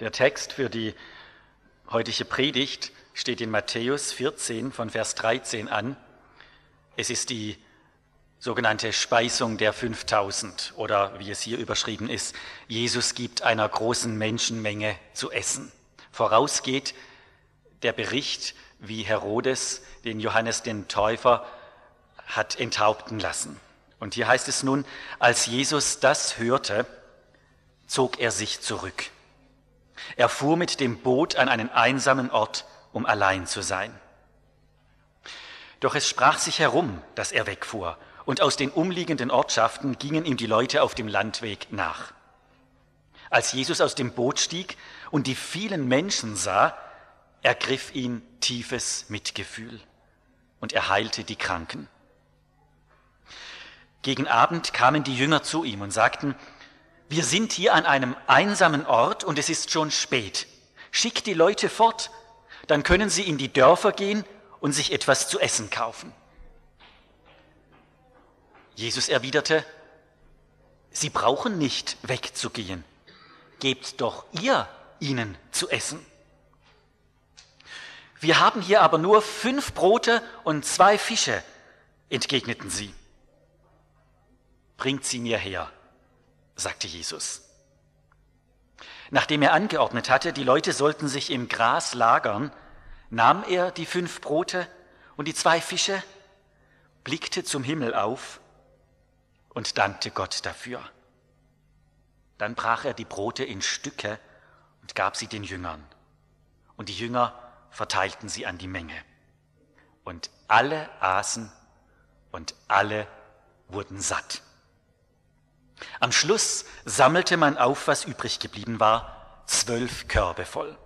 Der Text für die heutige Predigt steht in Matthäus 14 von Vers 13 an. Es ist die sogenannte Speisung der 5000 oder wie es hier überschrieben ist, Jesus gibt einer großen Menschenmenge zu essen. Vorausgeht der Bericht, wie Herodes den Johannes den Täufer hat enthaupten lassen. Und hier heißt es nun, als Jesus das hörte, zog er sich zurück. Er fuhr mit dem Boot an einen einsamen Ort, um allein zu sein. Doch es sprach sich herum, dass er wegfuhr, und aus den umliegenden Ortschaften gingen ihm die Leute auf dem Landweg nach. Als Jesus aus dem Boot stieg und die vielen Menschen sah, ergriff ihn tiefes Mitgefühl und er heilte die Kranken. Gegen Abend kamen die Jünger zu ihm und sagten, wir sind hier an einem einsamen Ort und es ist schon spät. Schick die Leute fort, dann können sie in die Dörfer gehen und sich etwas zu essen kaufen. Jesus erwiderte, Sie brauchen nicht wegzugehen, gebt doch ihr ihnen zu essen. Wir haben hier aber nur fünf Brote und zwei Fische, entgegneten sie. Bringt sie mir her, sagte Jesus. Nachdem er angeordnet hatte, die Leute sollten sich im Gras lagern, nahm er die fünf Brote und die zwei Fische, blickte zum Himmel auf und dankte Gott dafür. Dann brach er die Brote in Stücke und gab sie den Jüngern. Und die Jünger verteilten sie an die Menge. Und alle aßen und alle wurden satt. Am Schluss sammelte man auf, was übrig geblieben war, zwölf Körbe voll.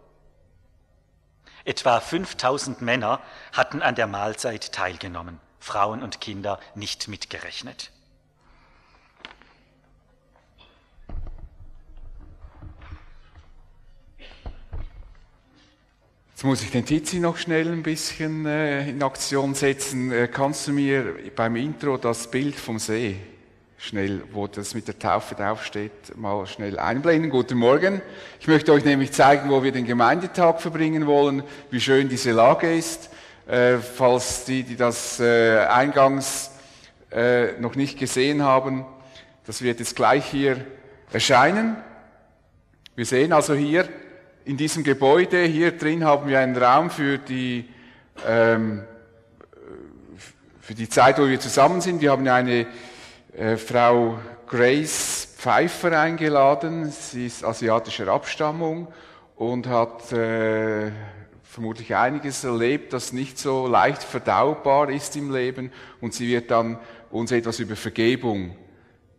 Etwa 5000 Männer hatten an der Mahlzeit teilgenommen, Frauen und Kinder nicht mitgerechnet. Jetzt muss ich den Tizi noch schnell ein bisschen äh, in Aktion setzen. Äh, kannst du mir beim Intro das Bild vom See schnell, wo das mit der Taufe draufsteht, mal schnell einblenden. Guten Morgen. Ich möchte euch nämlich zeigen, wo wir den Gemeindetag verbringen wollen, wie schön diese Lage ist. Äh, falls die, die das äh, eingangs äh, noch nicht gesehen haben, das wird jetzt gleich hier erscheinen. Wir sehen also hier in diesem Gebäude, hier drin haben wir einen Raum für die, ähm, für die Zeit, wo wir zusammen sind. Wir haben eine äh, Frau Grace Pfeiffer eingeladen. Sie ist asiatischer Abstammung und hat äh, vermutlich einiges erlebt, das nicht so leicht verdaubar ist im Leben. Und sie wird dann uns etwas über Vergebung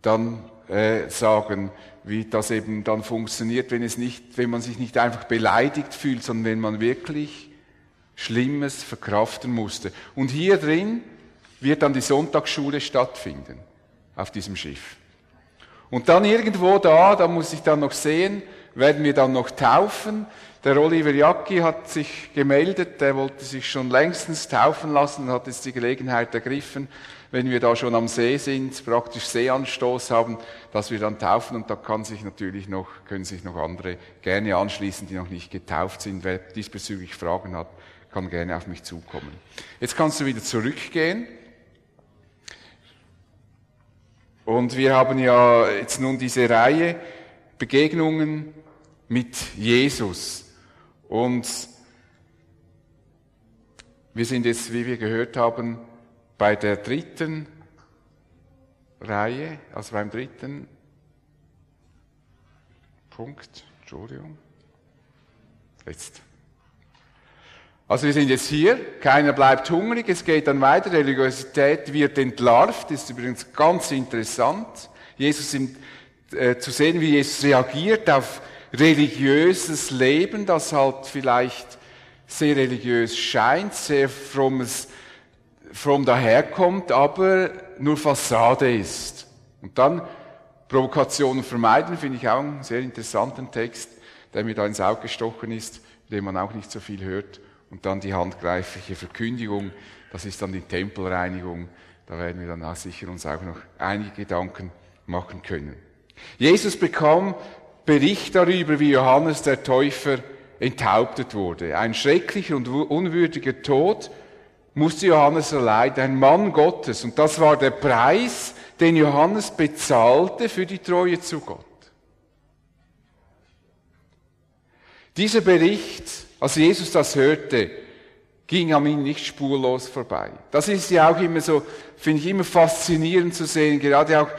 dann äh, sagen, wie das eben dann funktioniert, wenn es nicht, wenn man sich nicht einfach beleidigt fühlt, sondern wenn man wirklich Schlimmes verkraften musste. Und hier drin wird dann die Sonntagsschule stattfinden auf diesem Schiff. Und dann irgendwo da, da muss ich dann noch sehen, werden wir dann noch taufen. Der Oliver Jacki hat sich gemeldet, der wollte sich schon längstens taufen lassen, hat jetzt die Gelegenheit ergriffen, wenn wir da schon am See sind, praktisch Seeanstoß haben, dass wir dann taufen und da kann sich natürlich noch, können sich noch andere gerne anschließen, die noch nicht getauft sind. Wer diesbezüglich Fragen hat, kann gerne auf mich zukommen. Jetzt kannst du wieder zurückgehen. Und wir haben ja jetzt nun diese Reihe Begegnungen mit Jesus. Und wir sind jetzt, wie wir gehört haben, bei der dritten Reihe, also beim dritten Punkt, Entschuldigung. Jetzt. Also wir sind jetzt hier, keiner bleibt hungrig, es geht dann weiter, Religiosität wird entlarvt, das ist übrigens ganz interessant. Jesus im, äh, zu sehen, wie Jesus reagiert auf religiöses Leben, das halt vielleicht sehr religiös scheint, sehr frommes, fromm daherkommt, aber nur Fassade ist. Und dann Provokationen vermeiden, finde ich auch einen sehr interessanten Text, der mir da ins Auge gestochen ist, den man auch nicht so viel hört. Und dann die handgreifliche Verkündigung, das ist dann die Tempelreinigung. Da werden wir dann auch sicher uns auch noch einige Gedanken machen können. Jesus bekam Bericht darüber, wie Johannes der Täufer enthauptet wurde. Ein schrecklicher und unwürdiger Tod musste Johannes erleiden, ein Mann Gottes. Und das war der Preis, den Johannes bezahlte für die Treue zu Gott. Dieser Bericht, als Jesus das hörte, ging an ihm nicht spurlos vorbei. Das ist ja auch immer so, finde ich immer faszinierend zu sehen, gerade auch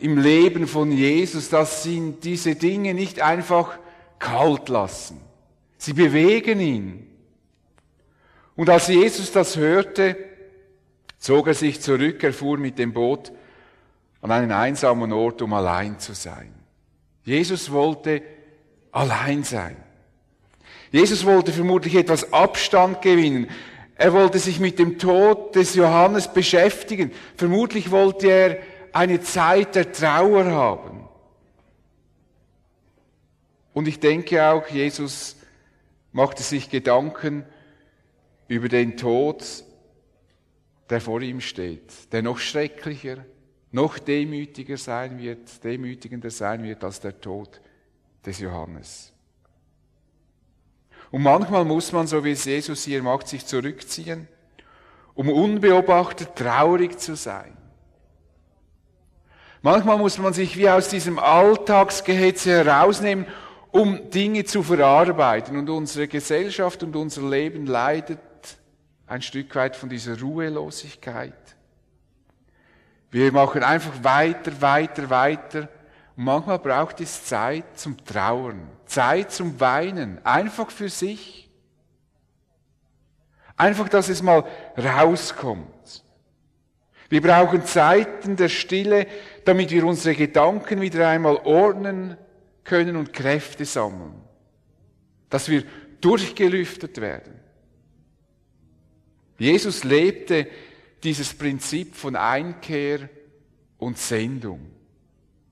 im Leben von Jesus, dass ihn diese Dinge nicht einfach kalt lassen. Sie bewegen ihn. Und als Jesus das hörte, zog er sich zurück, er fuhr mit dem Boot an einen einsamen Ort, um allein zu sein. Jesus wollte allein sein. Jesus wollte vermutlich etwas Abstand gewinnen. Er wollte sich mit dem Tod des Johannes beschäftigen. Vermutlich wollte er eine Zeit der Trauer haben. Und ich denke auch, Jesus machte sich Gedanken über den Tod, der vor ihm steht, der noch schrecklicher, noch demütiger sein wird, demütigender sein wird als der Tod des Johannes. Und manchmal muss man, so wie es Jesus hier macht, sich zurückziehen, um unbeobachtet traurig zu sein. Manchmal muss man sich wie aus diesem Alltagsgehetze herausnehmen, um Dinge zu verarbeiten. Und unsere Gesellschaft und unser Leben leidet ein Stück weit von dieser Ruhelosigkeit. Wir machen einfach weiter, weiter, weiter und manchmal braucht es Zeit zum Trauern, Zeit zum Weinen, einfach für sich. Einfach, dass es mal rauskommt. Wir brauchen Zeiten der Stille, damit wir unsere Gedanken wieder einmal ordnen können und Kräfte sammeln. Dass wir durchgelüftet werden. Jesus lebte dieses Prinzip von Einkehr und Sendung.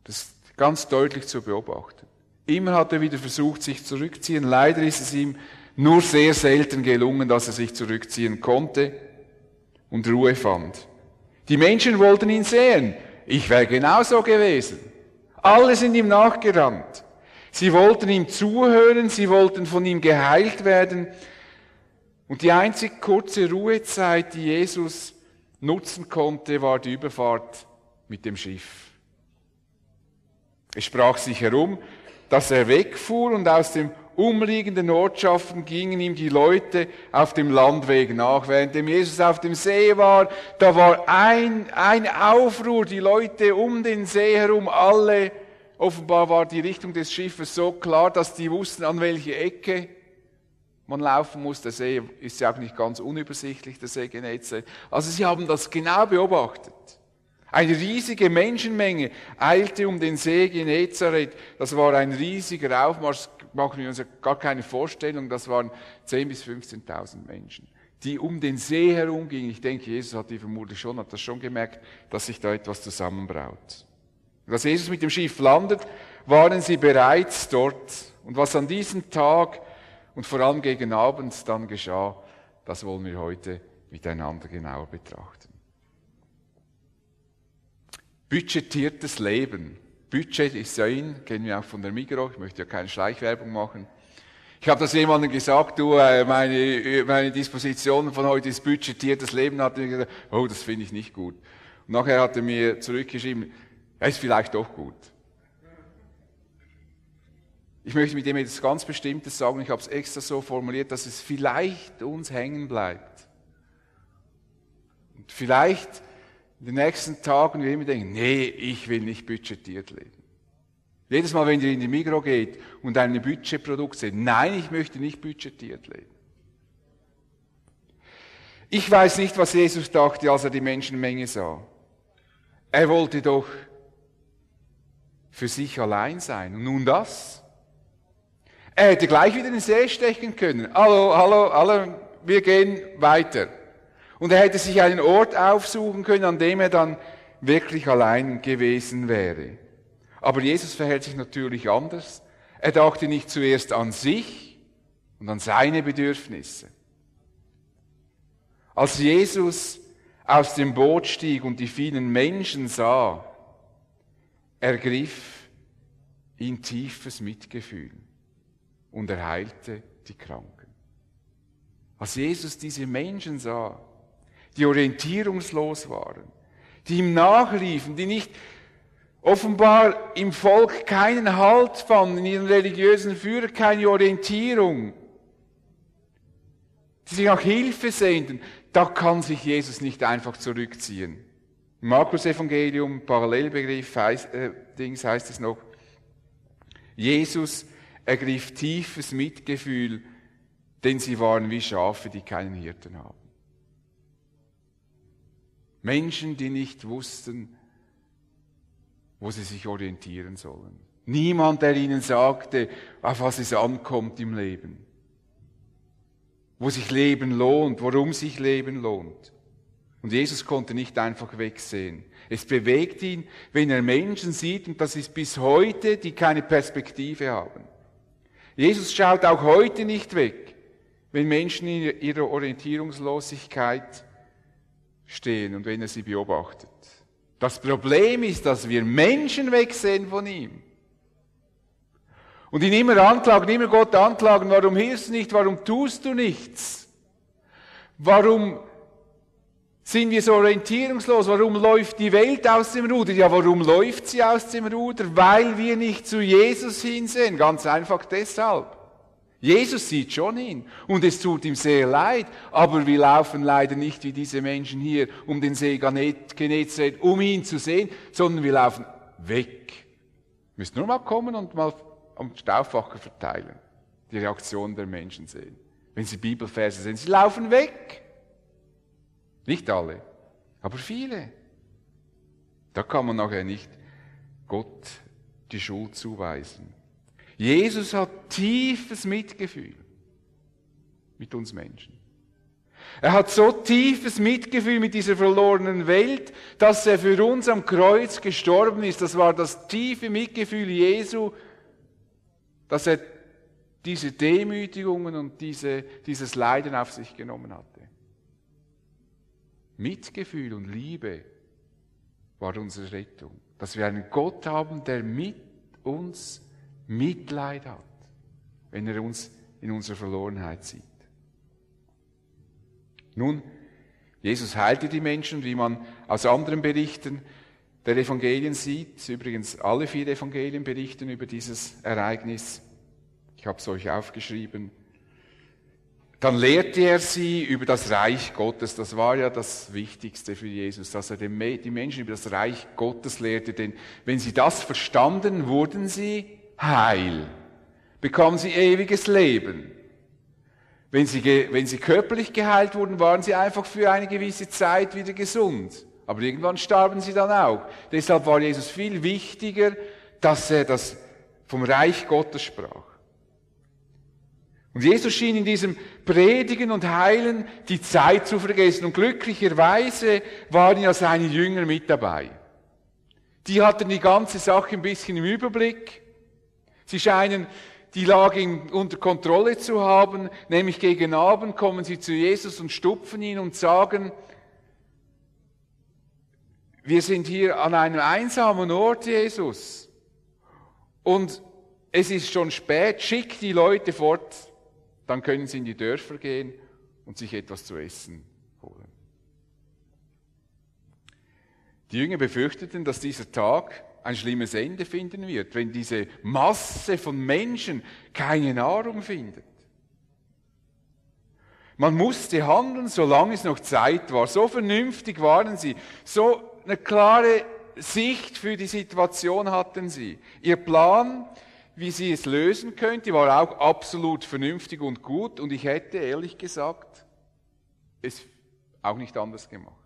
Das ganz deutlich zu beobachten. Immer hat er wieder versucht, sich zurückziehen. Leider ist es ihm nur sehr selten gelungen, dass er sich zurückziehen konnte und Ruhe fand. Die Menschen wollten ihn sehen. Ich wäre genauso gewesen. Alle sind ihm nachgerannt. Sie wollten ihm zuhören, sie wollten von ihm geheilt werden. Und die einzig kurze Ruhezeit, die Jesus nutzen konnte, war die Überfahrt mit dem Schiff. Es sprach sich herum, dass er wegfuhr und aus dem umliegenden Ortschaften gingen ihm die Leute auf dem Landweg nach. Während Jesus auf dem See war, da war ein, ein Aufruhr, die Leute um den See herum, alle, offenbar war die Richtung des Schiffes so klar, dass die wussten, an welche Ecke man laufen muss. Der See ist ja auch nicht ganz unübersichtlich, der See Genezareth. Also sie haben das genau beobachtet. Eine riesige Menschenmenge eilte um den See Genezareth. Das war ein riesiger Aufmarsch, machen wir uns gar keine Vorstellung. Das waren 10.000 bis 15.000 Menschen, die um den See herumgingen. Ich denke, Jesus hat die vermutlich schon, hat das schon gemerkt, dass sich da etwas zusammenbraut. als Jesus mit dem Schiff landet, waren sie bereits dort. Und was an diesem Tag und vor allem gegen Abend dann geschah, das wollen wir heute miteinander genauer betrachten. Budgetiertes Leben. Budget ist sein, kennen wir auch von der Migros, ich möchte ja keine Schleichwerbung machen. Ich habe das jemandem gesagt, du, äh, meine, meine Disposition von heute ist budgetiertes Leben, hat er gesagt, oh, das finde ich nicht gut. Und nachher hat er mir zurückgeschrieben, ja, ist vielleicht doch gut. Ich möchte mit dem etwas ganz Bestimmtes sagen, ich habe es extra so formuliert, dass es vielleicht uns hängen bleibt. Und vielleicht in den nächsten Tagen wir immer denken, nee, ich will nicht budgetiert leben. Jedes Mal, wenn ihr in die Migro geht und ein Budgetprodukt seht, nein, ich möchte nicht budgetiert leben. Ich weiß nicht, was Jesus dachte, als er die Menschenmenge sah. Er wollte doch für sich allein sein. Und nun das? Er hätte gleich wieder in den See stechen können. Hallo, hallo, hallo, wir gehen weiter. Und er hätte sich einen Ort aufsuchen können, an dem er dann wirklich allein gewesen wäre. Aber Jesus verhält sich natürlich anders. Er dachte nicht zuerst an sich und an seine Bedürfnisse. Als Jesus aus dem Boot stieg und die vielen Menschen sah, ergriff in tiefes Mitgefühl und er heilte die Kranken. Als Jesus diese Menschen sah, die orientierungslos waren, die ihm nachliefen, die nicht offenbar im Volk keinen Halt fanden, in ihren religiösen Führer keine Orientierung, die sich nach Hilfe sehnten, da kann sich Jesus nicht einfach zurückziehen. Im Markus-Evangelium, Parallelbegriff, heißt, äh, Dings heißt es noch, Jesus ergriff tiefes Mitgefühl, denn sie waren wie Schafe, die keinen Hirten haben. Menschen, die nicht wussten, wo sie sich orientieren sollen. Niemand, der ihnen sagte, auf was es ankommt im Leben. Wo sich Leben lohnt, worum sich Leben lohnt. Und Jesus konnte nicht einfach wegsehen. Es bewegt ihn, wenn er Menschen sieht, und das ist bis heute, die keine Perspektive haben. Jesus schaut auch heute nicht weg, wenn Menschen in ihrer Orientierungslosigkeit stehen und wenn er sie beobachtet. Das Problem ist, dass wir Menschen wegsehen von ihm. Und ihn immer anklagen, immer Gott anklagen, warum hilfst du nicht, warum tust du nichts? Warum sind wir so orientierungslos? Warum läuft die Welt aus dem Ruder? Ja, warum läuft sie aus dem Ruder? Weil wir nicht zu Jesus hinsehen. Ganz einfach deshalb. Jesus sieht schon hin und es tut ihm sehr leid, aber wir laufen leider nicht wie diese Menschen hier um den See Genezareth, um ihn zu sehen, sondern wir laufen weg. Wir müssen nur mal kommen und mal am Stauffacher verteilen, die Reaktion der Menschen sehen. Wenn sie Bibelverse sehen, sie laufen weg. Nicht alle, aber viele. Da kann man nachher nicht Gott die Schuld zuweisen. Jesus hat tiefes Mitgefühl mit uns Menschen. Er hat so tiefes Mitgefühl mit dieser verlorenen Welt, dass er für uns am Kreuz gestorben ist. Das war das tiefe Mitgefühl Jesu, dass er diese Demütigungen und diese, dieses Leiden auf sich genommen hatte. Mitgefühl und Liebe war unsere Rettung. Dass wir einen Gott haben, der mit uns Mitleid hat, wenn er uns in unserer Verlorenheit sieht. Nun, Jesus heilte die Menschen, wie man aus anderen Berichten der Evangelien sieht. Übrigens, alle vier Evangelien berichten über dieses Ereignis. Ich habe es euch aufgeschrieben. Dann lehrte er sie über das Reich Gottes. Das war ja das Wichtigste für Jesus, dass er die Menschen über das Reich Gottes lehrte. Denn wenn sie das verstanden, wurden sie heil, bekamen sie ewiges Leben. Wenn sie, wenn sie körperlich geheilt wurden, waren sie einfach für eine gewisse Zeit wieder gesund. Aber irgendwann starben sie dann auch. Deshalb war Jesus viel wichtiger, dass er das vom Reich Gottes sprach. Und Jesus schien in diesem Predigen und Heilen die Zeit zu vergessen. Und glücklicherweise waren ja seine Jünger mit dabei. Die hatten die ganze Sache ein bisschen im Überblick. Sie scheinen die Lage unter Kontrolle zu haben. Nämlich gegen Abend kommen sie zu Jesus und stupfen ihn und sagen, wir sind hier an einem einsamen Ort, Jesus. Und es ist schon spät, schick die Leute fort dann können sie in die Dörfer gehen und sich etwas zu essen holen. Die Jünger befürchteten, dass dieser Tag ein schlimmes Ende finden wird, wenn diese Masse von Menschen keine Nahrung findet. Man musste handeln, solange es noch Zeit war. So vernünftig waren sie, so eine klare Sicht für die Situation hatten sie. Ihr Plan wie sie es lösen könnte, war auch absolut vernünftig und gut und ich hätte ehrlich gesagt es auch nicht anders gemacht.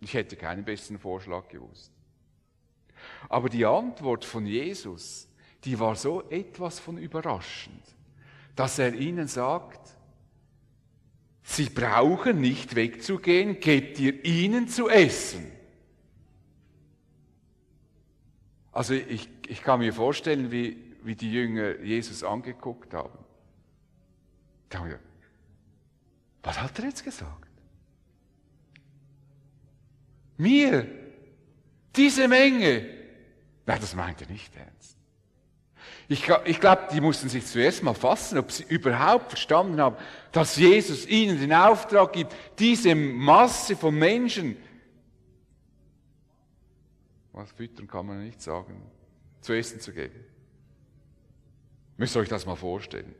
Ich hätte keinen besseren Vorschlag gewusst. Aber die Antwort von Jesus, die war so etwas von überraschend, dass er ihnen sagt, Sie brauchen nicht wegzugehen, gebt ihr ihnen zu essen. Also ich, ich kann mir vorstellen, wie, wie die Jünger Jesus angeguckt haben. Was hat er jetzt gesagt? Mir, diese Menge, Nein, das meint er nicht ernst. Ich, ich glaube, die mussten sich zuerst mal fassen, ob sie überhaupt verstanden haben, dass Jesus ihnen den Auftrag gibt, diese Masse von Menschen, was füttern kann man nicht sagen, zu essen zu geben. Müsst ihr euch das mal vorstellen.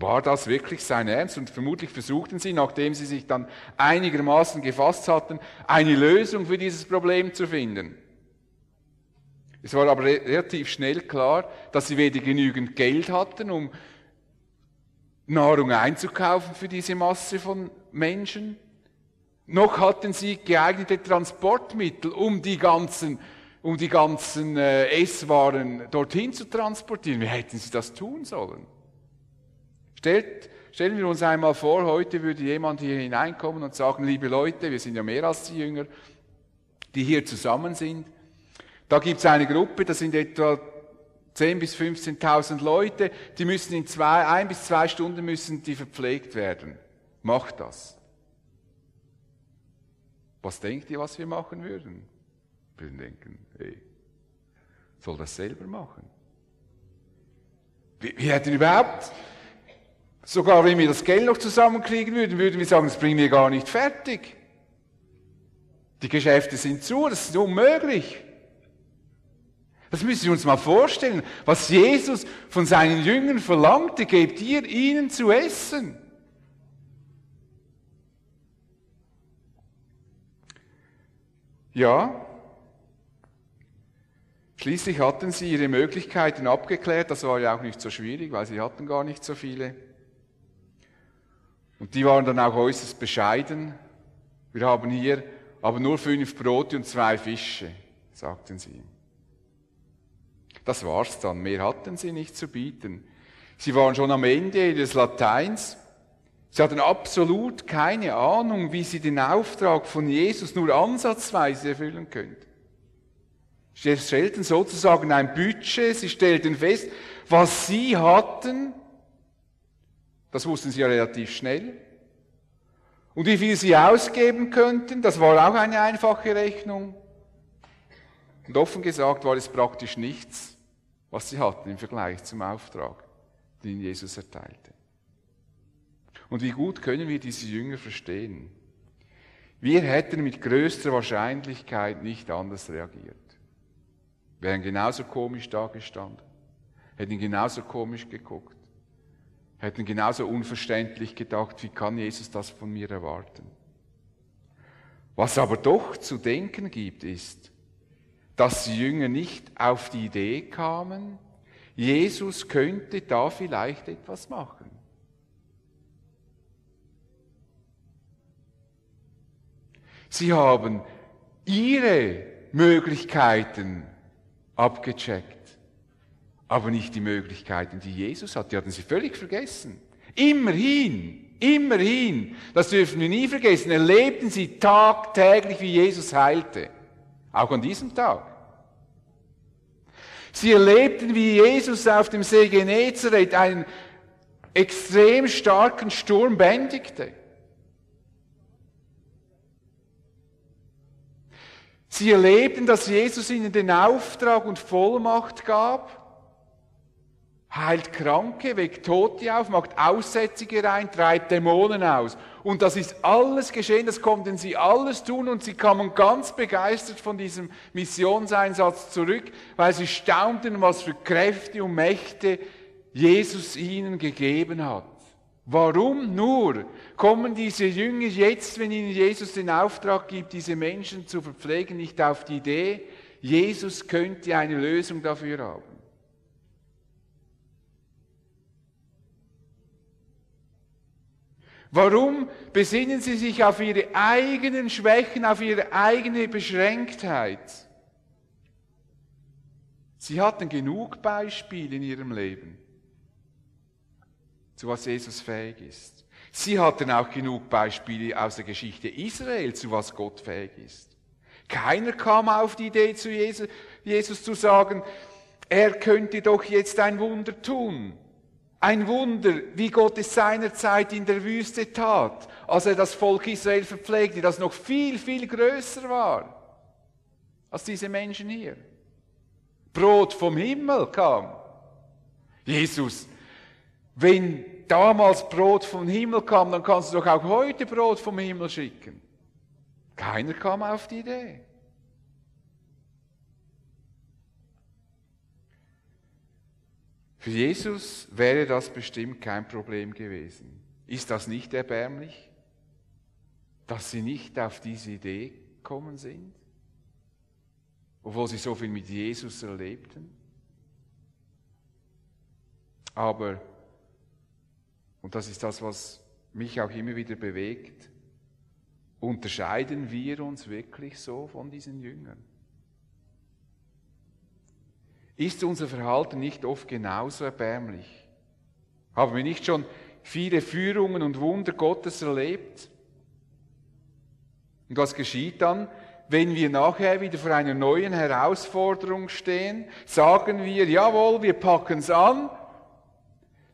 War das wirklich sein Ernst? Und vermutlich versuchten sie, nachdem sie sich dann einigermaßen gefasst hatten, eine Lösung für dieses Problem zu finden. Es war aber relativ schnell klar, dass sie weder genügend Geld hatten, um Nahrung einzukaufen für diese Masse von Menschen, noch hatten sie geeignete Transportmittel, um die ganzen, um die ganzen äh, Esswaren dorthin zu transportieren. Wie hätten sie das tun sollen? Stellt, stellen wir uns einmal vor, heute würde jemand hier hineinkommen und sagen, liebe Leute, wir sind ja mehr als die Jünger, die hier zusammen sind, da gibt es eine Gruppe, das sind etwa 10.000 bis 15.000 Leute, die müssen in zwei, ein bis zwei Stunden müssen die verpflegt werden. Macht das. Was denkt ihr, was wir machen würden? Wir denken, hey, soll das selber machen. Wir, wir hätten überhaupt, sogar wenn wir das Geld noch zusammenkriegen würden, würden wir sagen, das bringen wir gar nicht fertig. Die Geschäfte sind zu, das ist unmöglich. Das müssen wir uns mal vorstellen, was Jesus von seinen Jüngern verlangte, gebt ihr ihnen zu essen. Ja, schließlich hatten sie ihre Möglichkeiten abgeklärt, das war ja auch nicht so schwierig, weil sie hatten gar nicht so viele. Und die waren dann auch äußerst bescheiden. Wir haben hier aber nur fünf Brote und zwei Fische, sagten sie. Das war's dann. Mehr hatten sie nicht zu bieten. Sie waren schon am Ende des Lateins. Sie hatten absolut keine Ahnung, wie sie den Auftrag von Jesus nur ansatzweise erfüllen könnten. Sie stellten sozusagen ein Budget, sie stellten fest, was sie hatten, das wussten sie ja relativ schnell. Und wie viel sie ausgeben könnten, das war auch eine einfache Rechnung. Und offen gesagt war es praktisch nichts was sie hatten im Vergleich zum Auftrag, den Jesus erteilte. Und wie gut können wir diese Jünger verstehen? Wir hätten mit größter Wahrscheinlichkeit nicht anders reagiert. Wären genauso komisch dagestanden, hätten genauso komisch geguckt, hätten genauso unverständlich gedacht, wie kann Jesus das von mir erwarten? Was aber doch zu denken gibt, ist, dass die Jünger nicht auf die Idee kamen, Jesus könnte da vielleicht etwas machen. Sie haben ihre Möglichkeiten abgecheckt, aber nicht die Möglichkeiten, die Jesus hat. Die hatten sie völlig vergessen. Immerhin, immerhin, das dürfen wir nie vergessen, erlebten sie tagtäglich, wie Jesus heilte. Auch an diesem Tag. Sie erlebten, wie Jesus auf dem See Genezareth einen extrem starken Sturm bändigte. Sie erlebten, dass Jesus ihnen den Auftrag und Vollmacht gab, heilt Kranke, weckt Tote auf, macht Aussätzige rein, treibt Dämonen aus. Und das ist alles geschehen, das konnten sie alles tun und sie kamen ganz begeistert von diesem Missionseinsatz zurück, weil sie staunten, was für Kräfte und Mächte Jesus ihnen gegeben hat. Warum nur kommen diese Jünger jetzt, wenn ihnen Jesus den Auftrag gibt, diese Menschen zu verpflegen, nicht auf die Idee, Jesus könnte eine Lösung dafür haben? Warum besinnen sie sich auf ihre eigenen Schwächen, auf ihre eigene Beschränktheit? Sie hatten genug Beispiele in ihrem Leben, zu was Jesus fähig ist. Sie hatten auch genug Beispiele aus der Geschichte Israel, zu was Gott fähig ist. Keiner kam auf die Idee, zu Jesus, Jesus zu sagen, er könnte doch jetzt ein Wunder tun. Ein Wunder, wie Gott es seinerzeit in der Wüste tat, als er das Volk Israel verpflegte, das noch viel, viel größer war als diese Menschen hier. Brot vom Himmel kam. Jesus, wenn damals Brot vom Himmel kam, dann kannst du doch auch heute Brot vom Himmel schicken. Keiner kam auf die Idee. Für Jesus wäre das bestimmt kein Problem gewesen. Ist das nicht erbärmlich, dass sie nicht auf diese Idee gekommen sind, obwohl sie so viel mit Jesus erlebten? Aber, und das ist das, was mich auch immer wieder bewegt, unterscheiden wir uns wirklich so von diesen Jüngern? Ist unser Verhalten nicht oft genauso erbärmlich? Haben wir nicht schon viele Führungen und Wunder Gottes erlebt? Und was geschieht dann, wenn wir nachher wieder vor einer neuen Herausforderung stehen? Sagen wir, jawohl, wir packen es an,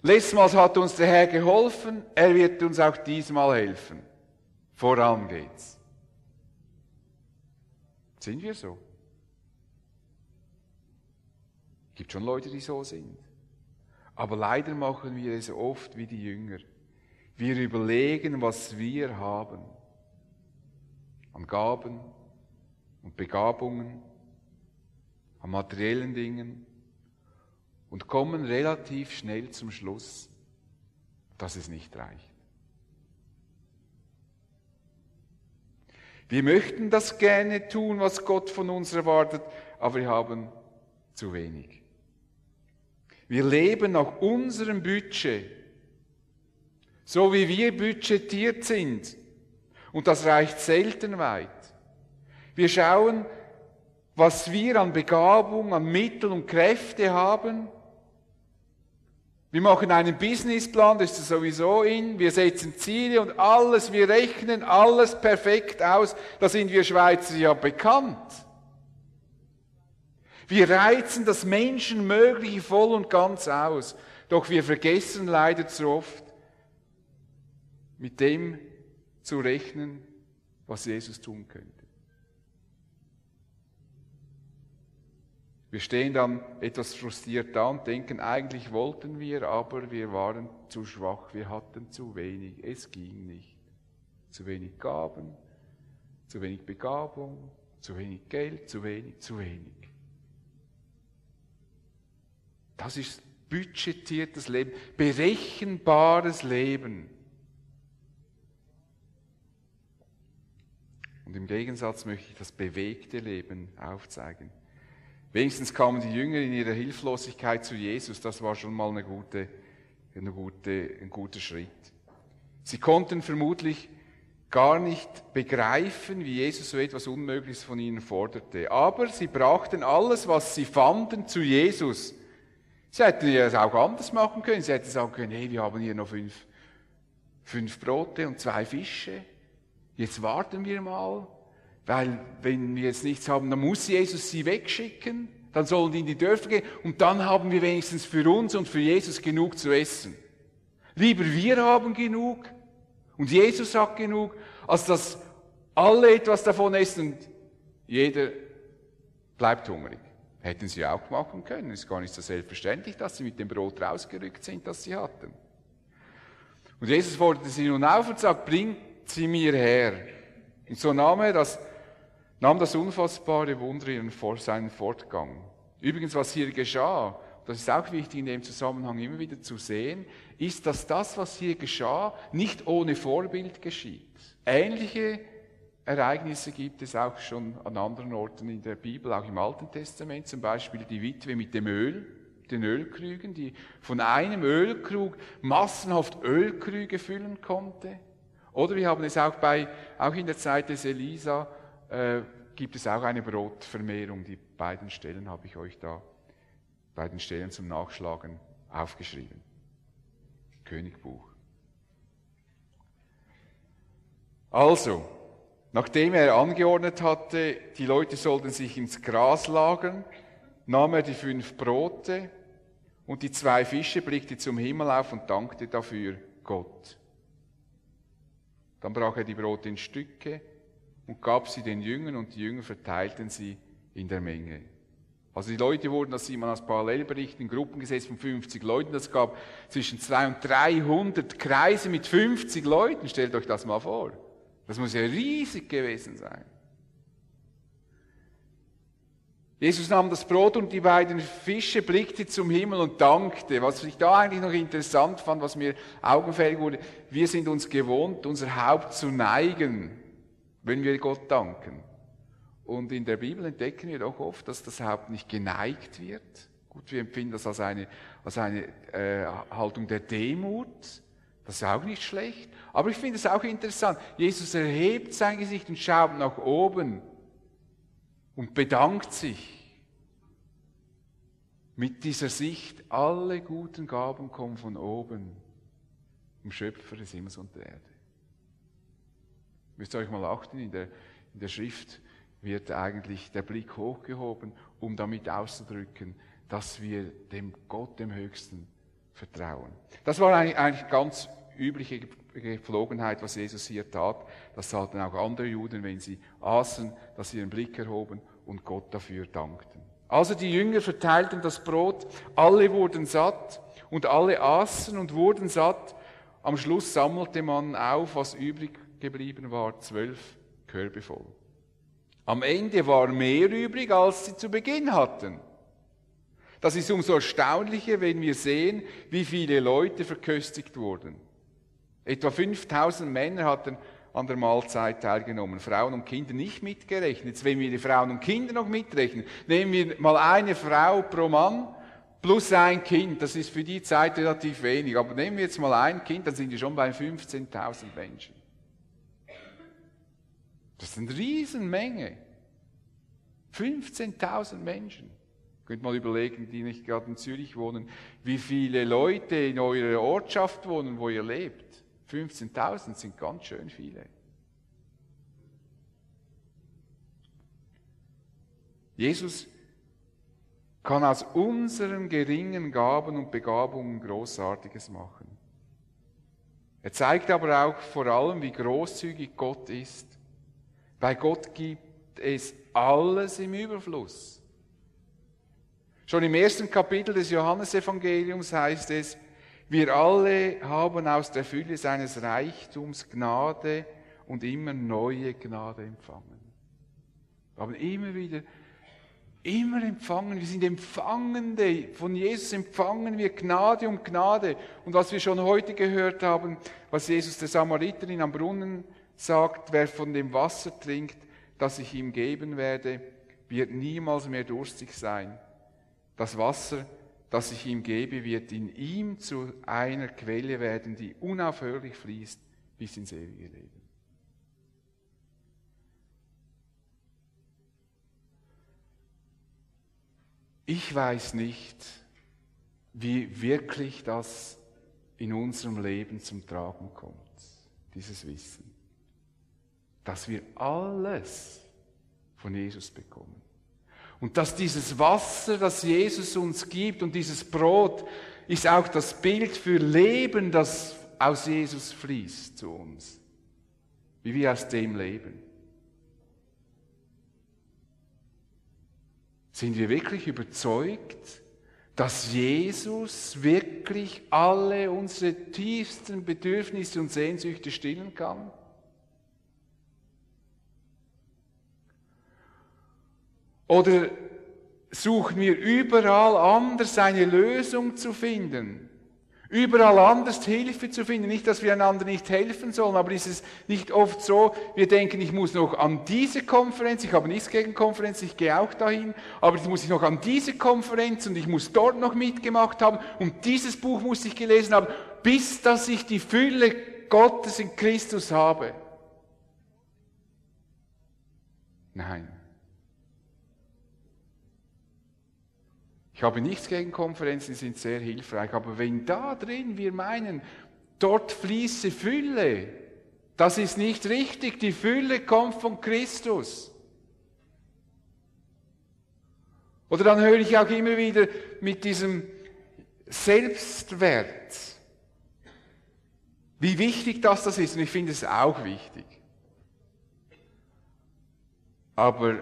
Letztes Mal hat uns der Herr geholfen, er wird uns auch diesmal helfen. Voran geht's. Sind wir so? Gibt schon Leute, die so sind. Aber leider machen wir es oft wie die Jünger. Wir überlegen, was wir haben an Gaben und Begabungen, an materiellen Dingen und kommen relativ schnell zum Schluss, dass es nicht reicht. Wir möchten das gerne tun, was Gott von uns erwartet, aber wir haben zu wenig. Wir leben nach unserem Budget, so wie wir budgetiert sind. Und das reicht selten weit. Wir schauen, was wir an Begabung, an Mittel und Kräfte haben wir machen einen Businessplan, das ist sowieso in. Wir setzen Ziele und alles, wir rechnen alles perfekt aus. Da sind wir Schweizer ja bekannt. Wir reizen das Menschenmögliche voll und ganz aus. Doch wir vergessen leider zu oft, mit dem zu rechnen, was Jesus tun könnte. Wir stehen dann etwas frustriert da und denken, eigentlich wollten wir, aber wir waren zu schwach, wir hatten zu wenig, es ging nicht. Zu wenig Gaben, zu wenig Begabung, zu wenig Geld, zu wenig, zu wenig. Das ist budgetiertes Leben, berechenbares Leben. Und im Gegensatz möchte ich das bewegte Leben aufzeigen. Wenigstens kamen die Jünger in ihrer Hilflosigkeit zu Jesus. Das war schon mal eine gute, eine gute, ein guter Schritt. Sie konnten vermutlich gar nicht begreifen, wie Jesus so etwas Unmögliches von ihnen forderte. Aber sie brachten alles, was sie fanden, zu Jesus. Sie hätten es auch anders machen können. Sie hätten sagen können, hey, wir haben hier noch fünf, fünf Brote und zwei Fische. Jetzt warten wir mal. Weil wenn wir jetzt nichts haben, dann muss Jesus sie wegschicken, dann sollen die in die Dörfer gehen und dann haben wir wenigstens für uns und für Jesus genug zu essen. Lieber wir haben genug und Jesus hat genug, als dass alle etwas davon essen und jeder bleibt hungrig. Hätten sie auch machen können. Ist gar nicht so selbstverständlich, dass sie mit dem Brot rausgerückt sind, das sie hatten. Und Jesus forderte sie nun auf und sagt, bringt sie mir her. Und so nahm er das nahm das unfassbare Wunder in seinen Fortgang. Übrigens, was hier geschah, das ist auch wichtig in dem Zusammenhang immer wieder zu sehen, ist, dass das, was hier geschah, nicht ohne Vorbild geschieht. Ähnliche Ereignisse gibt es auch schon an anderen Orten in der Bibel, auch im Alten Testament, zum Beispiel die Witwe mit dem Öl, den Ölkrügen, die von einem Ölkrug massenhaft Ölkrüge füllen konnte. Oder wir haben es auch bei, auch in der Zeit des Elisa äh, gibt es auch eine Brotvermehrung. Die beiden Stellen habe ich euch da, beiden Stellen zum Nachschlagen aufgeschrieben. Königbuch. Also, nachdem er angeordnet hatte, die Leute sollten sich ins Gras lagern, nahm er die fünf Brote und die zwei Fische, blickte zum Himmel auf und dankte dafür Gott. Dann brach er die Brote in Stücke und gab sie den Jüngern und die Jünger verteilten sie in der Menge. Also die Leute wurden, das sieht man aus Parallelberichten, in Gruppen gesetzt von 50 Leuten. Das gab zwischen 200 und 300 Kreise mit 50 Leuten. Stellt euch das mal vor. Das muss ja riesig gewesen sein. Jesus nahm das Brot und die beiden Fische, blickte zum Himmel und dankte. Was ich da eigentlich noch interessant fand, was mir augenfällig wurde, wir sind uns gewohnt, unser Haupt zu neigen, wenn wir Gott danken. Und in der Bibel entdecken wir doch oft, dass das Haupt nicht geneigt wird. Gut, wir empfinden das als eine, als eine äh, Haltung der Demut. Das ist auch nicht schlecht. Aber ich finde es auch interessant. Jesus erhebt sein Gesicht und schaut nach oben und bedankt sich. Mit dieser Sicht, alle guten Gaben kommen von oben, vom Schöpfer des Himmels und der Erde. Müsst ihr euch mal achten, in der, in der Schrift wird eigentlich der Blick hochgehoben, um damit auszudrücken, dass wir dem Gott, dem Höchsten, vertrauen. Das war eigentlich ganz übliche Gepflogenheit, was Jesus hier tat. Das taten auch andere Juden, wenn sie aßen, dass sie ihren Blick erhoben und Gott dafür dankten. Also die Jünger verteilten das Brot, alle wurden satt und alle aßen und wurden satt. Am Schluss sammelte man auf, was übrig geblieben war, zwölf Körbe voll. Am Ende war mehr übrig, als sie zu Beginn hatten. Das ist umso erstaunlicher, wenn wir sehen, wie viele Leute verköstigt wurden. Etwa 5000 Männer hatten an der Mahlzeit teilgenommen, Frauen und Kinder nicht mitgerechnet. Jetzt, wenn wir die Frauen und Kinder noch mitrechnen, nehmen wir mal eine Frau pro Mann plus ein Kind, das ist für die Zeit relativ wenig, aber nehmen wir jetzt mal ein Kind, dann sind wir schon bei 15.000 Menschen. Das ist eine Riesenmenge. 15.000 Menschen. Könnt mal überlegen, die nicht gerade in Zürich wohnen, wie viele Leute in eurer Ortschaft wohnen, wo ihr lebt. 15.000 sind ganz schön viele. Jesus kann aus unseren geringen Gaben und Begabungen Großartiges machen. Er zeigt aber auch vor allem, wie großzügig Gott ist bei Gott gibt es alles im Überfluss. Schon im ersten Kapitel des Johannesevangeliums heißt es, wir alle haben aus der Fülle seines Reichtums Gnade und immer neue Gnade empfangen. Wir haben immer wieder, immer empfangen. Wir sind Empfangende. Von Jesus empfangen wir Gnade um Gnade. Und was wir schon heute gehört haben, was Jesus der Samariterin am Brunnen sagt, wer von dem Wasser trinkt, das ich ihm geben werde, wird niemals mehr durstig sein. Das Wasser, das ich ihm gebe, wird in ihm zu einer Quelle werden, die unaufhörlich fließt bis ins ewige Leben. Ich weiß nicht, wie wirklich das in unserem Leben zum Tragen kommt, dieses Wissen dass wir alles von Jesus bekommen. Und dass dieses Wasser, das Jesus uns gibt und dieses Brot, ist auch das Bild für Leben, das aus Jesus fließt zu uns. Wie wir aus dem leben. Sind wir wirklich überzeugt, dass Jesus wirklich alle unsere tiefsten Bedürfnisse und Sehnsüchte stillen kann? Oder suchen wir überall anders eine Lösung zu finden? Überall anders Hilfe zu finden. Nicht, dass wir einander nicht helfen sollen, aber ist es nicht oft so, wir denken, ich muss noch an diese Konferenz, ich habe nichts gegen Konferenz, ich gehe auch dahin, aber jetzt muss ich noch an diese Konferenz und ich muss dort noch mitgemacht haben und dieses Buch muss ich gelesen haben, bis dass ich die Fülle Gottes in Christus habe. Nein. Ich habe nichts gegen Konferenzen, die sind sehr hilfreich, aber wenn da drin wir meinen, dort fließe Fülle, das ist nicht richtig. Die Fülle kommt von Christus. Oder dann höre ich auch immer wieder mit diesem Selbstwert, wie wichtig das, das ist. Und ich finde es auch wichtig. Aber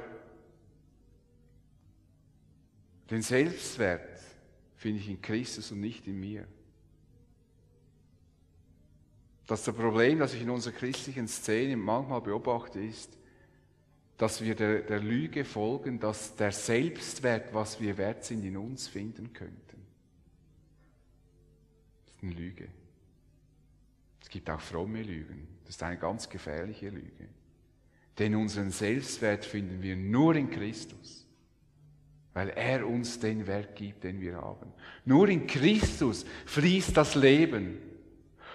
Den Selbstwert finde ich in Christus und nicht in mir. Das Problem, das ich in unserer christlichen Szene manchmal beobachte, ist, dass wir der, der Lüge folgen, dass der Selbstwert, was wir wert sind, in uns finden könnten. Das ist eine Lüge. Es gibt auch fromme Lügen. Das ist eine ganz gefährliche Lüge. Denn unseren Selbstwert finden wir nur in Christus, weil er uns den Wert gibt, den wir haben. Nur in Christus fließt das Leben.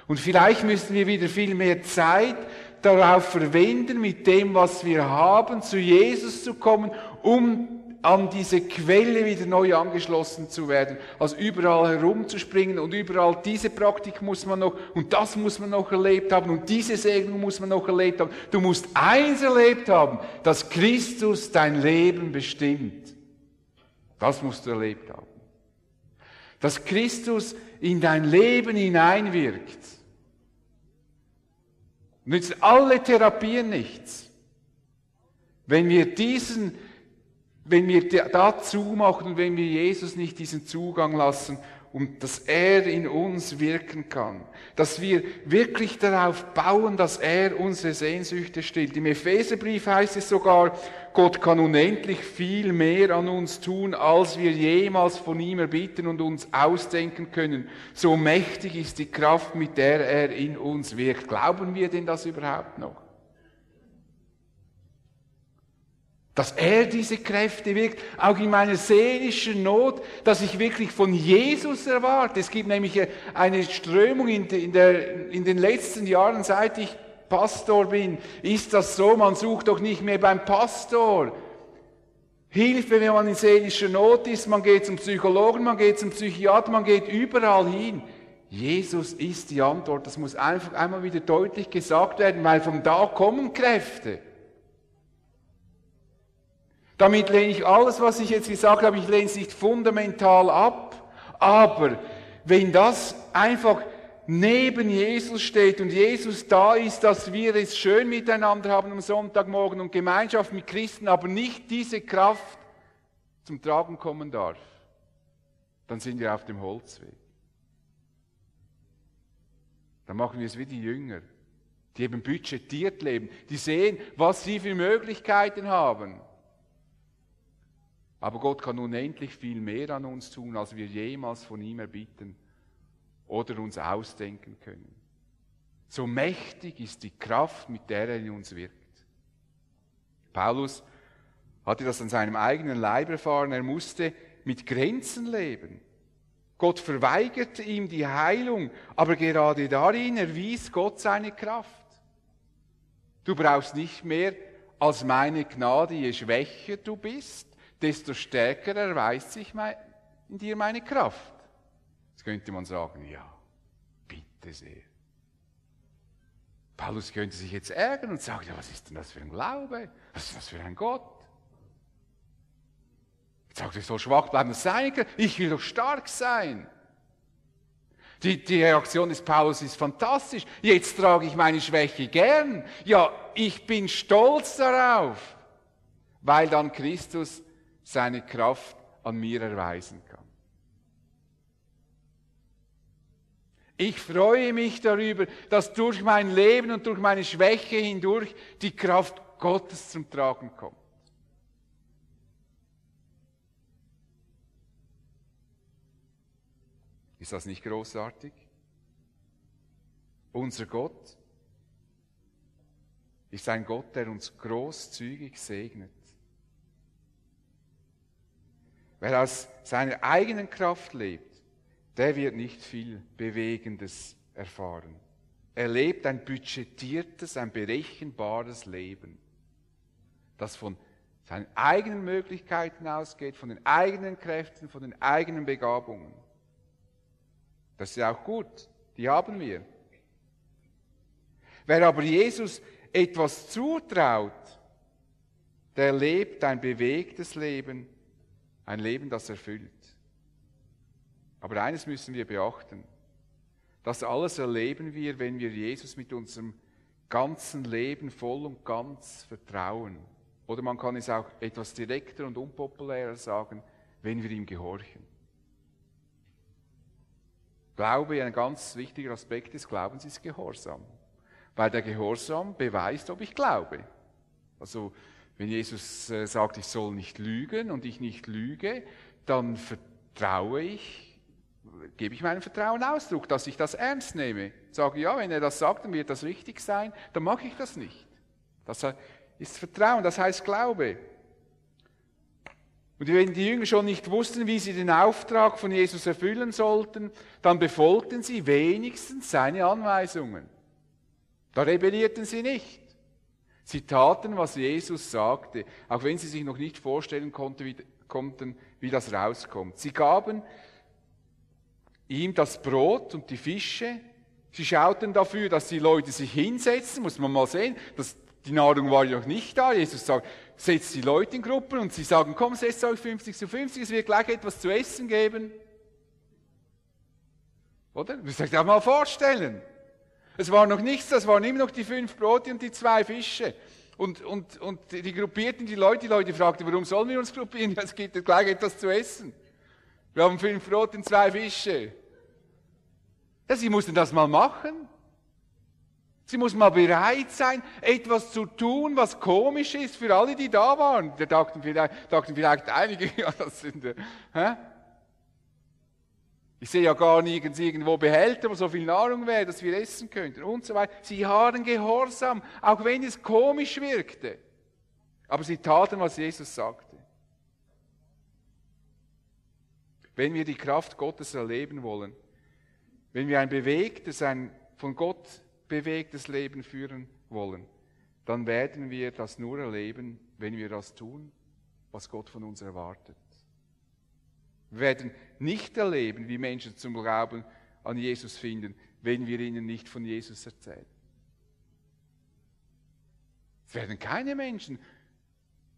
Und vielleicht müssen wir wieder viel mehr Zeit darauf verwenden, mit dem, was wir haben, zu Jesus zu kommen, um an diese Quelle wieder neu angeschlossen zu werden, als überall herumzuspringen und überall diese Praktik muss man noch und das muss man noch erlebt haben und diese Segnung muss man noch erlebt haben. Du musst eins erlebt haben, dass Christus dein Leben bestimmt. Das musst du erlebt haben. Dass Christus in dein Leben hineinwirkt. Nützen alle Therapien nichts. Wenn wir diesen wenn wir da zumachen wenn wir Jesus nicht diesen Zugang lassen und dass er in uns wirken kann, dass wir wirklich darauf bauen, dass er unsere Sehnsüchte stillt. Im Epheserbrief heißt es sogar, Gott kann unendlich viel mehr an uns tun, als wir jemals von ihm erbitten und uns ausdenken können. So mächtig ist die Kraft, mit der er in uns wirkt. Glauben wir denn das überhaupt noch? Dass er diese Kräfte wirkt, auch in meiner seelischen Not, dass ich wirklich von Jesus erwarte. Es gibt nämlich eine Strömung in, der, in den letzten Jahren, seit ich Pastor bin, ist das so, man sucht doch nicht mehr beim Pastor. Hilfe, wenn man in seelischer Not ist, man geht zum Psychologen, man geht zum Psychiater, man geht überall hin. Jesus ist die Antwort. Das muss einfach einmal wieder deutlich gesagt werden, weil von da kommen Kräfte. Damit lehne ich alles, was ich jetzt gesagt habe, ich lehne es nicht fundamental ab. Aber wenn das einfach neben Jesus steht und Jesus da ist, dass wir es schön miteinander haben am Sonntagmorgen und Gemeinschaft mit Christen, aber nicht diese Kraft zum Tragen kommen darf, dann sind wir auf dem Holzweg. Dann machen wir es wie die Jünger, die eben budgetiert leben, die sehen, was sie für Möglichkeiten haben. Aber Gott kann unendlich viel mehr an uns tun, als wir jemals von ihm erbitten oder uns ausdenken können. So mächtig ist die Kraft, mit der er in uns wirkt. Paulus hatte das an seinem eigenen Leib erfahren. Er musste mit Grenzen leben. Gott verweigerte ihm die Heilung, aber gerade darin erwies Gott seine Kraft. Du brauchst nicht mehr als meine Gnade, je schwächer du bist, desto stärker erweist sich in dir meine Kraft. Jetzt könnte man sagen, ja, bitte sehr. Paulus könnte sich jetzt ärgern und sagen, ja, was ist denn das für ein Glaube? Was ist das für ein Gott? Jetzt sagt er, ich soll schwach bleiben, sein. Ich will doch stark sein. Die, die Reaktion des Paulus ist fantastisch. Jetzt trage ich meine Schwäche gern. Ja, ich bin stolz darauf, weil dann Christus seine Kraft an mir erweisen kann. Ich freue mich darüber, dass durch mein Leben und durch meine Schwäche hindurch die Kraft Gottes zum Tragen kommt. Ist das nicht großartig? Unser Gott ist ein Gott, der uns großzügig segnet. Wer aus seiner eigenen Kraft lebt, der wird nicht viel Bewegendes erfahren. Er lebt ein budgetiertes, ein berechenbares Leben, das von seinen eigenen Möglichkeiten ausgeht, von den eigenen Kräften, von den eigenen Begabungen. Das ist ja auch gut, die haben wir. Wer aber Jesus etwas zutraut, der lebt ein bewegtes Leben, ein Leben, das erfüllt. Aber eines müssen wir beachten. Das alles erleben wir, wenn wir Jesus mit unserem ganzen Leben voll und ganz vertrauen. Oder man kann es auch etwas direkter und unpopulärer sagen, wenn wir ihm gehorchen. Glaube, ein ganz wichtiger Aspekt des Glaubens ist Gehorsam. Weil der Gehorsam beweist, ob ich glaube. Also, wenn Jesus äh, sagt, ich soll nicht lügen und ich nicht lüge, dann vertraue ich, gebe ich meinem Vertrauen Ausdruck, dass ich das ernst nehme. Sage, ja, wenn er das sagt, dann wird das richtig sein, dann mache ich das nicht. Das ist Vertrauen, das heißt Glaube. Und wenn die Jünger schon nicht wussten, wie sie den Auftrag von Jesus erfüllen sollten, dann befolgten sie wenigstens seine Anweisungen. Da rebellierten sie nicht. Sie taten, was Jesus sagte, auch wenn sie sich noch nicht vorstellen konnten, wie, das rauskommt. Sie gaben ihm das Brot und die Fische. Sie schauten dafür, dass die Leute sich hinsetzen, muss man mal sehen. Das, die Nahrung war ja noch nicht da. Jesus sagt, setzt die Leute in Gruppen und sie sagen, komm, setzt euch 50 zu 50, es wird gleich etwas zu essen geben. Oder? Du musst euch das mal vorstellen. Es war noch nichts, das waren immer noch die fünf Brote und die zwei Fische. Und, und, und die gruppierten die Leute, die Leute fragten, warum sollen wir uns gruppieren? Es gibt gleich etwas zu essen. Wir haben fünf Brote und zwei Fische. Ja, sie mussten das mal machen. Sie muss mal bereit sein, etwas zu tun, was komisch ist für alle, die da waren. Da dachten vielleicht, dachten vielleicht einige, ja, das sind, äh, hä? Ich sehe ja gar nirgends irgendwo Behälter, wo so viel Nahrung wäre, dass wir essen könnten und so weiter. Sie waren gehorsam, auch wenn es komisch wirkte. Aber sie taten, was Jesus sagte. Wenn wir die Kraft Gottes erleben wollen, wenn wir ein bewegtes, ein von Gott bewegtes Leben führen wollen, dann werden wir das nur erleben, wenn wir das tun, was Gott von uns erwartet. Wir werden nicht erleben, wie Menschen zum Glauben an Jesus finden, wenn wir ihnen nicht von Jesus erzählen. Es werden keine Menschen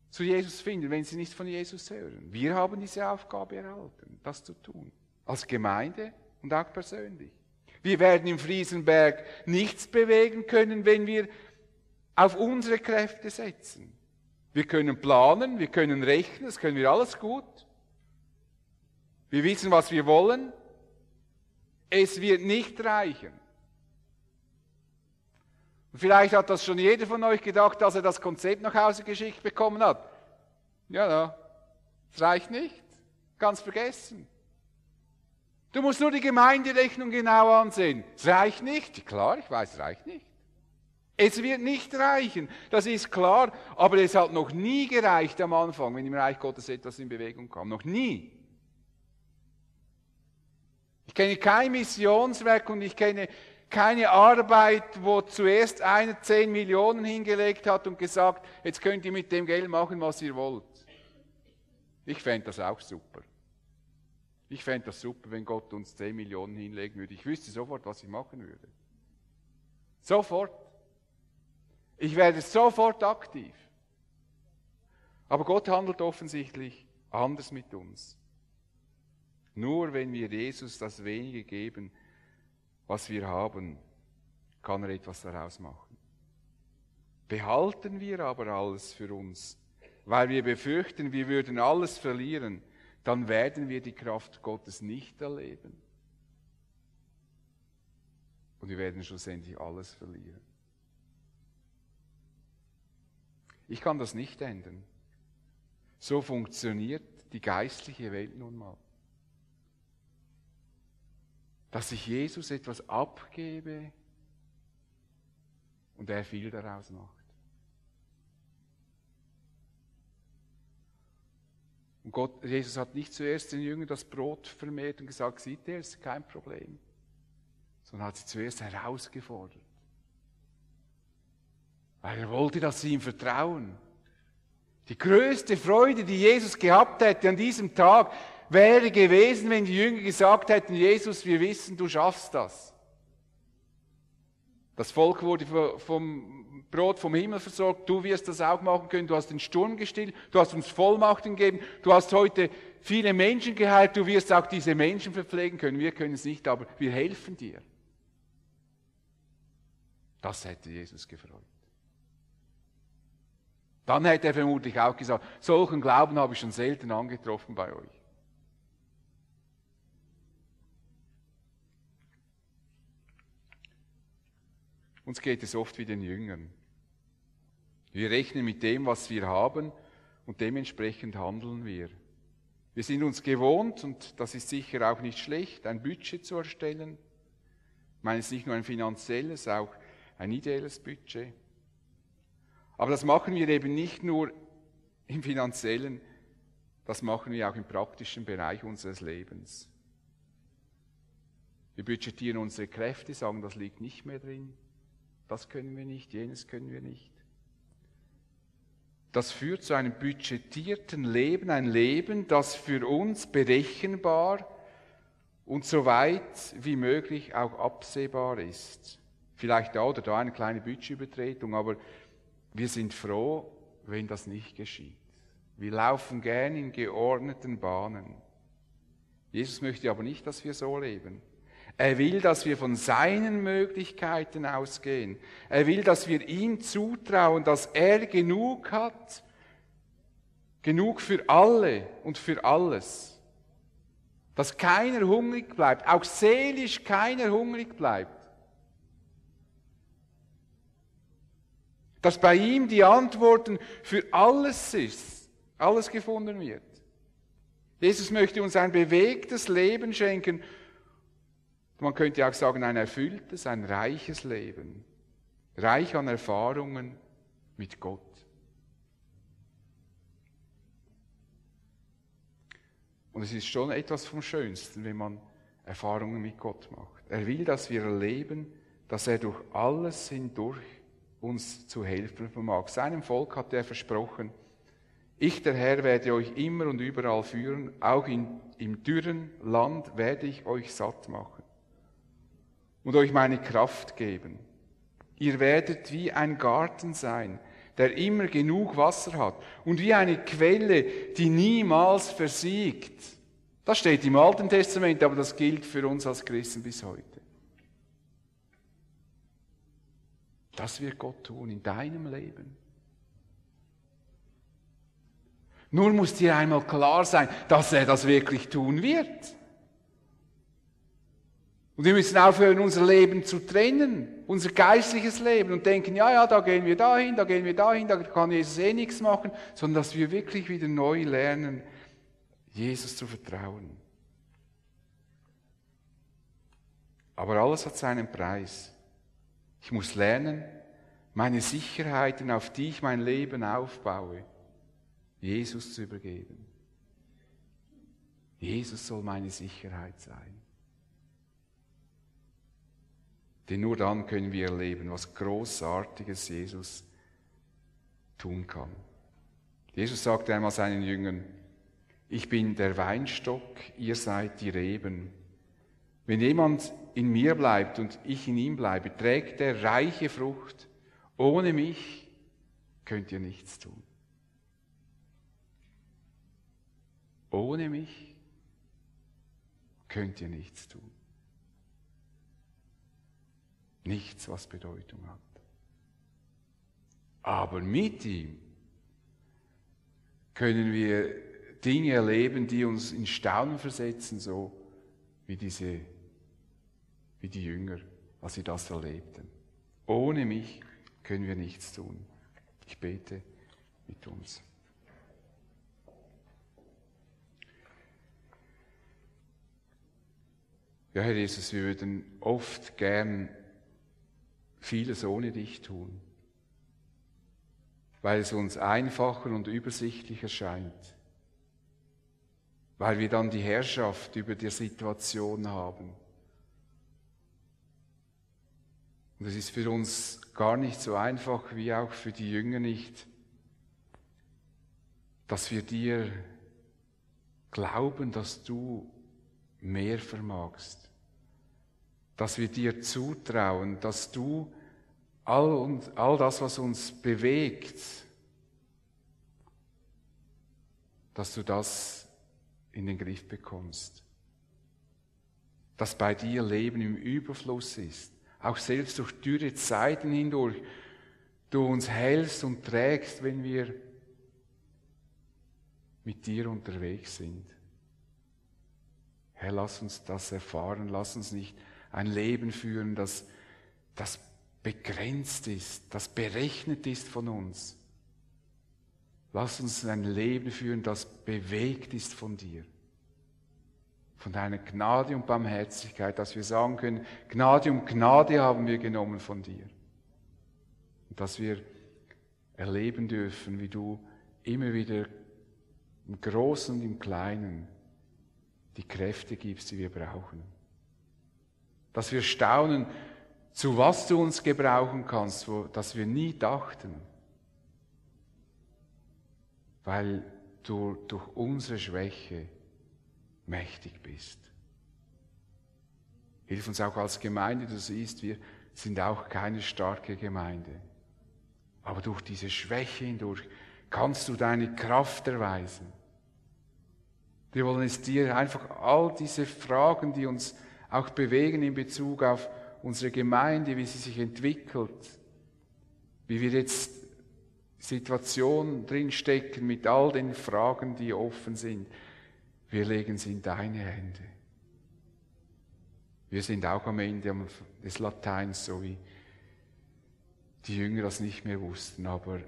zu Jesus finden, wenn sie nicht von Jesus hören. Wir haben diese Aufgabe erhalten, das zu tun. Als Gemeinde und auch persönlich. Wir werden im Friesenberg nichts bewegen können, wenn wir auf unsere Kräfte setzen. Wir können planen, wir können rechnen, das können wir alles gut. Wir wissen, was wir wollen. Es wird nicht reichen. Und vielleicht hat das schon jeder von euch gedacht, dass er das Konzept nach Hause geschickt bekommen hat. Ja, ja, es reicht nicht. Ganz vergessen. Du musst nur die Gemeinderechnung genau ansehen. Es reicht nicht. Klar, ich weiß, es reicht nicht. Es wird nicht reichen, das ist klar, aber es hat noch nie gereicht am Anfang, wenn im Reich Gottes etwas in Bewegung kam. Noch nie. Ich kenne kein Missionswerk und ich kenne keine Arbeit, wo zuerst einer 10 Millionen hingelegt hat und gesagt, jetzt könnt ihr mit dem Geld machen, was ihr wollt. Ich fände das auch super. Ich fände das super, wenn Gott uns 10 Millionen hinlegen würde. Ich wüsste sofort, was ich machen würde. Sofort. Ich werde sofort aktiv. Aber Gott handelt offensichtlich anders mit uns. Nur wenn wir Jesus das wenige geben, was wir haben, kann er etwas daraus machen. Behalten wir aber alles für uns, weil wir befürchten, wir würden alles verlieren, dann werden wir die Kraft Gottes nicht erleben. Und wir werden schlussendlich alles verlieren. Ich kann das nicht ändern. So funktioniert die geistliche Welt nun mal. Dass ich Jesus etwas abgebe und er viel daraus macht. Und Gott, Jesus hat nicht zuerst den Jüngern das Brot vermehrt und gesagt, sieht ihr, ist kein Problem. Sondern hat sie zuerst herausgefordert. Weil er wollte, dass sie ihm vertrauen. Die größte Freude, die Jesus gehabt hätte an diesem Tag, wäre gewesen, wenn die Jünger gesagt hätten, Jesus, wir wissen, du schaffst das. Das Volk wurde vom Brot vom Himmel versorgt. Du wirst das auch machen können. Du hast den Sturm gestillt. Du hast uns Vollmachten gegeben. Du hast heute viele Menschen geheilt. Du wirst auch diese Menschen verpflegen können. Wir können es nicht, aber wir helfen dir. Das hätte Jesus gefreut. Dann hätte er vermutlich auch gesagt, solchen Glauben habe ich schon selten angetroffen bei euch. Uns geht es oft wie den Jüngern. Wir rechnen mit dem, was wir haben und dementsprechend handeln wir. Wir sind uns gewohnt, und das ist sicher auch nicht schlecht, ein Budget zu erstellen. Ich meine, es ist nicht nur ein finanzielles, auch ein ideelles Budget. Aber das machen wir eben nicht nur im finanziellen, das machen wir auch im praktischen Bereich unseres Lebens. Wir budgetieren unsere Kräfte, sagen, das liegt nicht mehr drin. Das können wir nicht, jenes können wir nicht. Das führt zu einem budgetierten Leben, ein Leben, das für uns berechenbar und so weit wie möglich auch absehbar ist. Vielleicht da oder da eine kleine Budgetübertretung, aber wir sind froh, wenn das nicht geschieht. Wir laufen gern in geordneten Bahnen. Jesus möchte aber nicht, dass wir so leben. Er will, dass wir von seinen Möglichkeiten ausgehen. Er will, dass wir ihm zutrauen, dass er genug hat, genug für alle und für alles. Dass keiner hungrig bleibt, auch seelisch keiner hungrig bleibt. Dass bei ihm die Antworten für alles ist, alles gefunden wird. Jesus möchte uns ein bewegtes Leben schenken man könnte auch sagen, ein erfülltes, ein reiches Leben. Reich an Erfahrungen mit Gott. Und es ist schon etwas vom Schönsten, wenn man Erfahrungen mit Gott macht. Er will, dass wir erleben, dass er durch alles hindurch uns zu helfen vermag. Seinem Volk hat er versprochen, ich, der Herr, werde euch immer und überall führen, auch in, im dürren Land werde ich euch satt machen und euch meine Kraft geben. Ihr werdet wie ein Garten sein, der immer genug Wasser hat und wie eine Quelle, die niemals versiegt. Das steht im Alten Testament, aber das gilt für uns als Christen bis heute. Das wird Gott tun in deinem Leben. Nur muss dir einmal klar sein, dass er das wirklich tun wird. Und wir müssen aufhören, unser Leben zu trennen, unser geistliches Leben und denken, ja, ja, da gehen wir dahin, da gehen wir dahin, da kann Jesus eh nichts machen, sondern dass wir wirklich wieder neu lernen, Jesus zu vertrauen. Aber alles hat seinen Preis. Ich muss lernen, meine Sicherheiten, auf die ich mein Leben aufbaue, Jesus zu übergeben. Jesus soll meine Sicherheit sein. Denn nur dann können wir erleben, was Großartiges Jesus tun kann. Jesus sagte einmal seinen Jüngern, ich bin der Weinstock, ihr seid die Reben. Wenn jemand in mir bleibt und ich in ihm bleibe, trägt er reiche Frucht. Ohne mich könnt ihr nichts tun. Ohne mich könnt ihr nichts tun. Nichts, was Bedeutung hat. Aber mit ihm können wir Dinge erleben, die uns in Staunen versetzen, so wie diese, wie die Jünger, als sie das erlebten. Ohne mich können wir nichts tun. Ich bete mit uns. Ja, Herr Jesus, wir würden oft gern vieles ohne dich tun, weil es uns einfacher und übersichtlicher scheint, weil wir dann die Herrschaft über die Situation haben. Und es ist für uns gar nicht so einfach, wie auch für die Jünger nicht, dass wir dir glauben, dass du mehr vermagst dass wir dir zutrauen, dass du all, und, all das, was uns bewegt, dass du das in den Griff bekommst. Dass bei dir Leben im Überfluss ist, auch selbst durch dürre Zeiten hindurch, du uns hältst und trägst, wenn wir mit dir unterwegs sind. Herr, lass uns das erfahren, lass uns nicht ein Leben führen, das, das begrenzt ist, das berechnet ist von uns. Lass uns ein Leben führen, das bewegt ist von dir. Von deiner Gnade und Barmherzigkeit, dass wir sagen können, Gnade um Gnade haben wir genommen von dir. Und dass wir erleben dürfen, wie du immer wieder im Großen und im Kleinen die Kräfte gibst, die wir brauchen. Dass wir staunen, zu was du uns gebrauchen kannst, wo, dass wir nie dachten, weil du durch unsere Schwäche mächtig bist. Hilf uns auch als Gemeinde, du siehst, wir sind auch keine starke Gemeinde. Aber durch diese Schwäche hindurch kannst du deine Kraft erweisen. Wir wollen es dir einfach all diese Fragen, die uns auch bewegen in Bezug auf unsere Gemeinde, wie sie sich entwickelt, wie wir jetzt Situation drinstecken mit all den Fragen, die offen sind. Wir legen sie in deine Hände. Wir sind auch am Ende des Lateins, so wie die Jünger das nicht mehr wussten, aber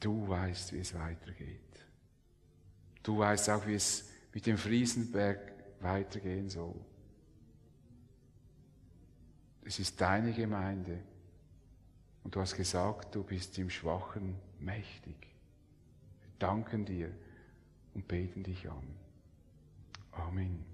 du weißt, wie es weitergeht. Du weißt auch, wie es mit dem Friesenberg weitergehen soll. Es ist deine Gemeinde. Und du hast gesagt, du bist im Schwachen mächtig. Wir danken dir und beten dich an. Amen.